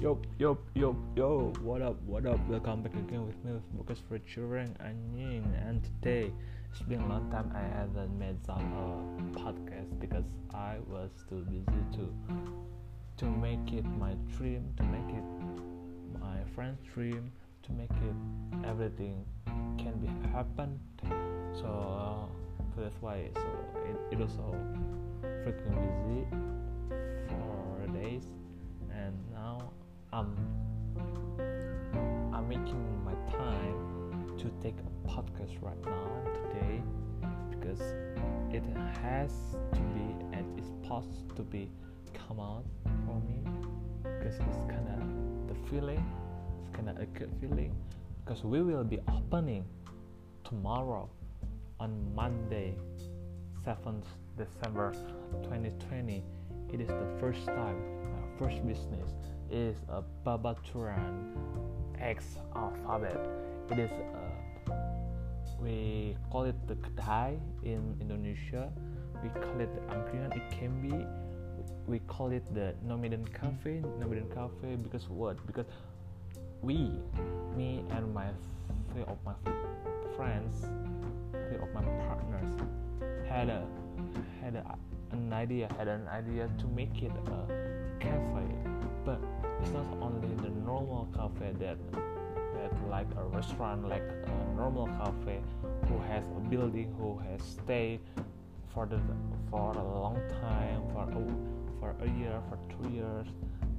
Yo, yo, yo, yo, what up, what up? Welcome back again with me with Bukas featuring Anjing And today, it's been a long time I haven't made some uh, podcast because I was too busy to to make it my dream, to make it my friend's dream, to make it everything can be happen. So, uh, so that's why. So it, it was so freaking busy for days, I'm I'm making my time to take a podcast right now today because it has to be and it's supposed to be come out for me because it's kind of the feeling it's kind of a good feeling because we will be opening tomorrow on Monday 7th December 2020 it is the first time my first business is a Babaturan X alphabet. It is a, we call it the kedai in Indonesia. We call it the angkringan. It can be we call it the Nomaden Cafe. Nomaden Cafe because what? Because we, me and my three of my friends, three of my partners had a had a, an idea, had an idea to make it a cafe, it's not only the normal cafe that that like a restaurant like a normal cafe who has a building who has stayed for the for a long time for a, for a year for two years.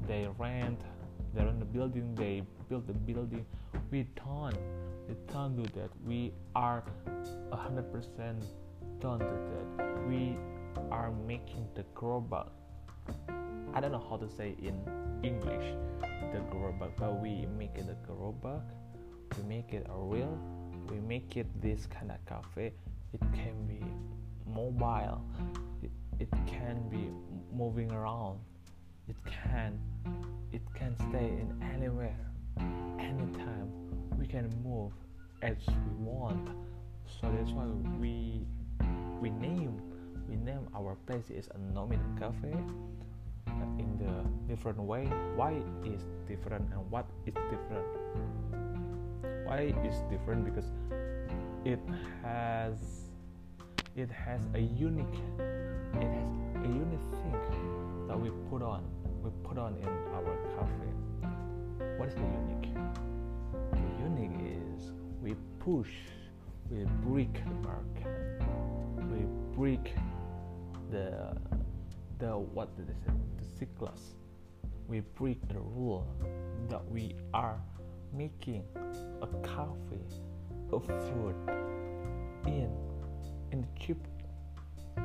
They rent they rent the building they build the building. We don't we don't do that. We are 100% don't do that. We are making the gerobak I don't know how to say in English the gerobak, but we make it a gerobak. We make it a real. We make it this kind of cafe. It can be mobile. It, it can be moving around. It can it can stay in anywhere, anytime. We can move as we want. So that's why we we name we name our place is a nomad Cafe in the different way. Why is different and what is different? Why is different? Because it has it has a unique it has a unique thing that we put on we put on in our cafe. What is the unique? The unique is we push we break the market. We break the the what did they say? The cyclus. We break the rule that we are making a coffee of food in in the cheap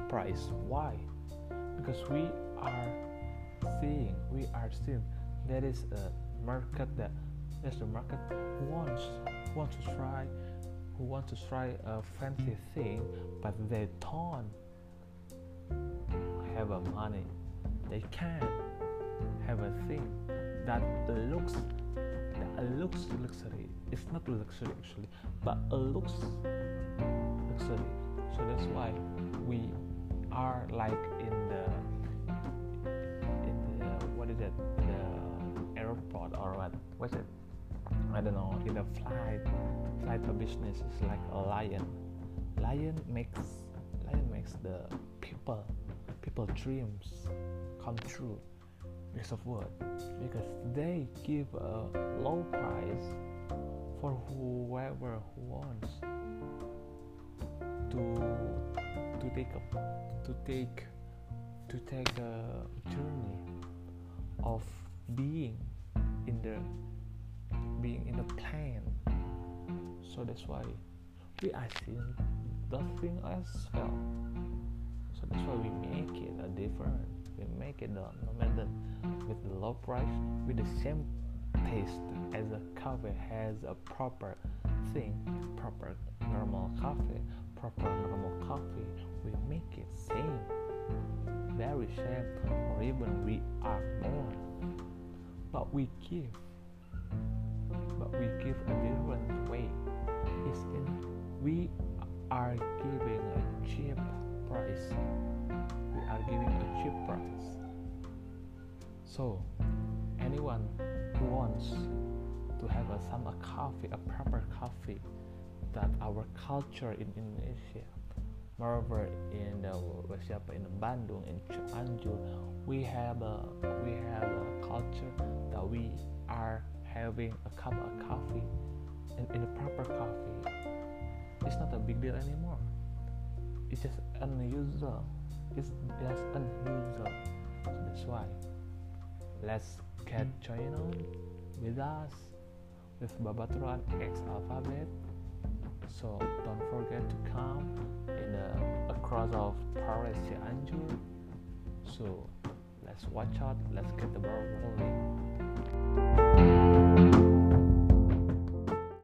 price. Why? Because we are seeing we are seeing. There is a market that there's a market who wants wants to try who want to try a fancy thing but they don't have a money they can have a thing that looks that looks luxury. It's not luxury actually but looks luxury. So that's why we are like in the in the what is it? The airport or what what's it? I don't know in a flight flight for business is like a lion. Lion makes lion makes the people people dreams come true because of what? Because they give a low price for whoever who wants to to take a to take to take a journey of being in the being in the plane so that's why we are seeing the thing as well that's why we make it a different. We make it a no matter with the low price with the same taste as a coffee has a proper thing proper normal coffee proper normal coffee. We make it same very same or even we are more. But we give but we give a different way. It's in we are giving a cheap price we are giving a cheap price so anyone who wants to have a, some a coffee, a proper coffee that our culture in Indonesia. Moreover, in uh, the siapa in Bandung, in Cianjur, we have a we have a culture that we are having a cup of coffee and in a proper coffee. It's not a big deal anymore. It's just unusual. It's just unusual. So that's why. Let's get join on with us with Babaturan X alphabet so don't forget to come in the across of Paris Cianjur so let's watch out let's get the ball rolling